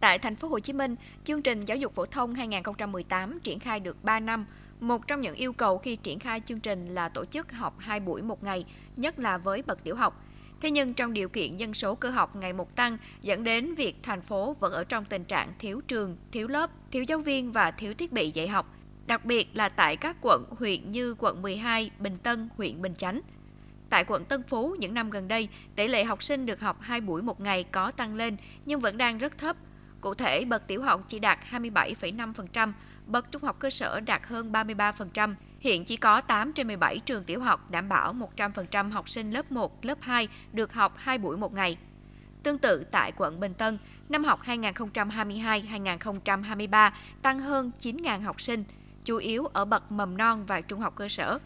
Tại thành phố Hồ Chí Minh, chương trình giáo dục phổ thông 2018 triển khai được 3 năm. Một trong những yêu cầu khi triển khai chương trình là tổ chức học 2 buổi một ngày, nhất là với bậc tiểu học. Thế nhưng trong điều kiện dân số cơ học ngày một tăng dẫn đến việc thành phố vẫn ở trong tình trạng thiếu trường, thiếu lớp, thiếu giáo viên và thiếu thiết bị dạy học, đặc biệt là tại các quận, huyện như quận 12, Bình Tân, huyện Bình Chánh. Tại quận Tân Phú, những năm gần đây, tỷ lệ học sinh được học 2 buổi một ngày có tăng lên nhưng vẫn đang rất thấp. Cụ thể, bậc tiểu học chỉ đạt 27,5%, bậc trung học cơ sở đạt hơn 33%. Hiện chỉ có 8 trên 17 trường tiểu học đảm bảo 100% học sinh lớp 1, lớp 2 được học 2 buổi một ngày. Tương tự tại quận Bình Tân, năm học 2022-2023 tăng hơn 9.000 học sinh, chủ yếu ở bậc mầm non và trung học cơ sở.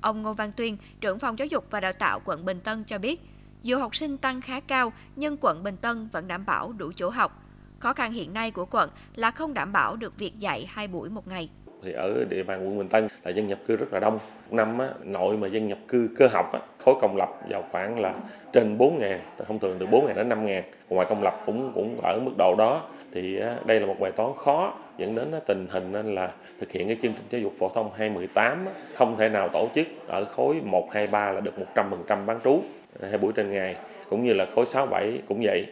Ông Ngô Văn Tuyên, trưởng phòng giáo dục và đào tạo quận Bình Tân cho biết, dù học sinh tăng khá cao nhưng quận Bình Tân vẫn đảm bảo đủ chỗ học. Khó khăn hiện nay của quận là không đảm bảo được việc dạy hai buổi một ngày thì ở địa bàn quận Bình Tân là dân nhập cư rất là đông. Năm á, nội mà dân nhập cư cơ học á, khối công lập vào khoảng là trên 4 ngàn, thông thường từ 4 ngàn đến 5 ngàn. Ngoài công lập cũng cũng ở mức độ đó thì á, đây là một bài toán khó dẫn đến á, tình hình nên là thực hiện cái chương trình giáo dục phổ thông 2018 á, không thể nào tổ chức ở khối 1, 2, 3 là được 100% bán trú hai buổi trên ngày cũng như là khối 6, 7 cũng vậy.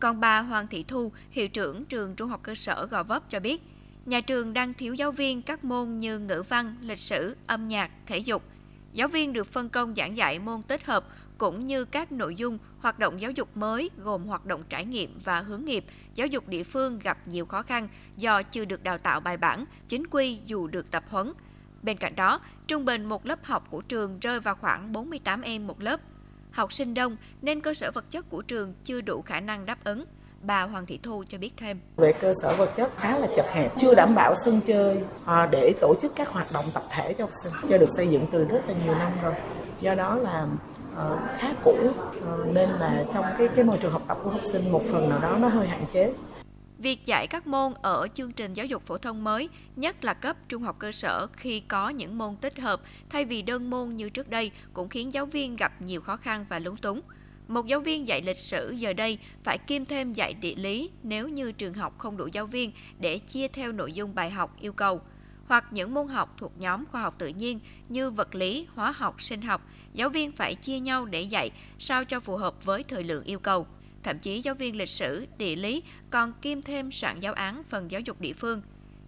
Còn bà Hoàng Thị Thu, hiệu trưởng trường trung học cơ sở Gò Vấp cho biết, nhà trường đang thiếu giáo viên các môn như ngữ văn, lịch sử, âm nhạc, thể dục. Giáo viên được phân công giảng dạy môn tích hợp cũng như các nội dung hoạt động giáo dục mới gồm hoạt động trải nghiệm và hướng nghiệp, giáo dục địa phương gặp nhiều khó khăn do chưa được đào tạo bài bản, chính quy dù được tập huấn. Bên cạnh đó, trung bình một lớp học của trường rơi vào khoảng 48 em một lớp. Học sinh đông nên cơ sở vật chất của trường chưa đủ khả năng đáp ứng. Bà Hoàng Thị Thu cho biết thêm. Về cơ sở vật chất khá là chật hẹp, chưa đảm bảo sân chơi à, để tổ chức các hoạt động tập thể cho học sinh. Do được xây dựng từ rất là nhiều năm rồi. Do đó là ờ, khá cũ ờ, nên là trong cái cái môi trường học tập của học sinh một phần nào đó nó hơi hạn chế. Việc dạy các môn ở chương trình giáo dục phổ thông mới, nhất là cấp trung học cơ sở khi có những môn tích hợp thay vì đơn môn như trước đây cũng khiến giáo viên gặp nhiều khó khăn và lúng túng. Một giáo viên dạy lịch sử giờ đây phải kiêm thêm dạy địa lý nếu như trường học không đủ giáo viên để chia theo nội dung bài học yêu cầu. Hoặc những môn học thuộc nhóm khoa học tự nhiên như vật lý, hóa học, sinh học, giáo viên phải chia nhau để dạy sao cho phù hợp với thời lượng yêu cầu. Thậm chí giáo viên lịch sử, địa lý còn kiêm thêm soạn giáo án phần giáo dục địa phương.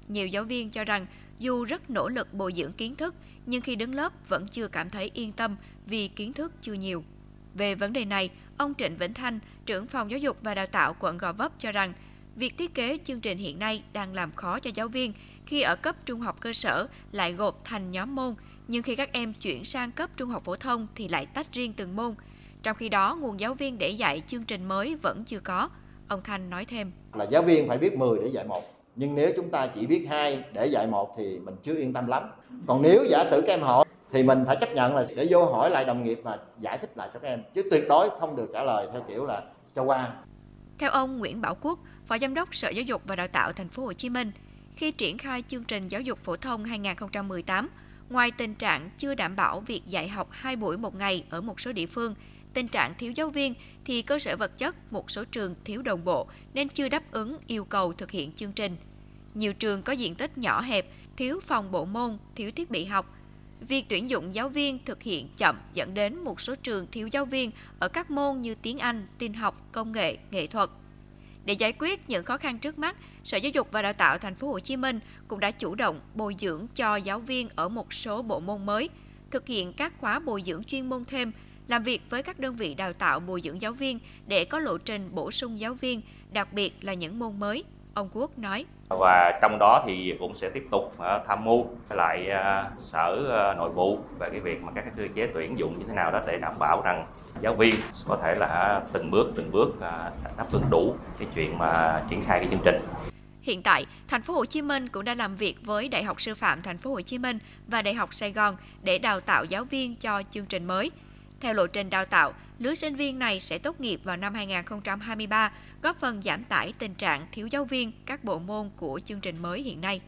Nhiều giáo viên cho rằng dù rất nỗ lực bồi dưỡng kiến thức, nhưng khi đứng lớp vẫn chưa cảm thấy yên tâm vì kiến thức chưa nhiều. Về vấn đề này, ông Trịnh Vĩnh Thanh, trưởng phòng giáo dục và đào tạo quận Gò Vấp cho rằng, việc thiết kế chương trình hiện nay đang làm khó cho giáo viên khi ở cấp trung học cơ sở lại gộp thành nhóm môn, nhưng khi các em chuyển sang cấp trung học phổ thông thì lại tách riêng từng môn. Trong khi đó, nguồn giáo viên để dạy chương trình mới vẫn chưa có. Ông Thanh nói thêm. Là giáo viên phải biết 10 để dạy một. Nhưng nếu chúng ta chỉ biết hai để dạy một thì mình chưa yên tâm lắm. Còn nếu giả sử các em hỏi thì mình phải chấp nhận là để vô hỏi lại đồng nghiệp và giải thích lại cho các em chứ tuyệt đối không được trả lời theo kiểu là cho qua. Theo ông Nguyễn Bảo Quốc, Phó Giám đốc Sở Giáo dục và Đào tạo Thành phố Hồ Chí Minh, khi triển khai chương trình giáo dục phổ thông 2018, ngoài tình trạng chưa đảm bảo việc dạy học hai buổi một ngày ở một số địa phương, tình trạng thiếu giáo viên thì cơ sở vật chất một số trường thiếu đồng bộ nên chưa đáp ứng yêu cầu thực hiện chương trình. Nhiều trường có diện tích nhỏ hẹp, thiếu phòng bộ môn, thiếu thiết bị học, Việc tuyển dụng giáo viên thực hiện chậm dẫn đến một số trường thiếu giáo viên ở các môn như tiếng Anh, tin học, công nghệ, nghệ thuật. Để giải quyết những khó khăn trước mắt, Sở Giáo dục và Đào tạo Thành phố Hồ Chí Minh cũng đã chủ động bồi dưỡng cho giáo viên ở một số bộ môn mới, thực hiện các khóa bồi dưỡng chuyên môn thêm, làm việc với các đơn vị đào tạo bồi dưỡng giáo viên để có lộ trình bổ sung giáo viên, đặc biệt là những môn mới. Ông Quốc nói và trong đó thì cũng sẽ tiếp tục ờ, tham mưu lại ờ, sở ờ, nội vụ về cái việc mà các cơ chế tuyển dụng như thế nào đó để đảm bảo rằng giáo viên có thể là từng bước từng bước đáp ứng đủ cái chuyện mà triển khai cái chương trình. Hiện tại, thành phố Hồ Chí Minh cũng đã làm việc với Đại học Sư phạm thành phố Hồ Chí Minh và Đại học Sài Gòn để đào tạo giáo viên cho chương trình mới. Theo lộ trình đào tạo, lứa sinh viên này sẽ tốt nghiệp vào năm 2023, góp phần giảm tải tình trạng thiếu giáo viên các bộ môn của chương trình mới hiện nay.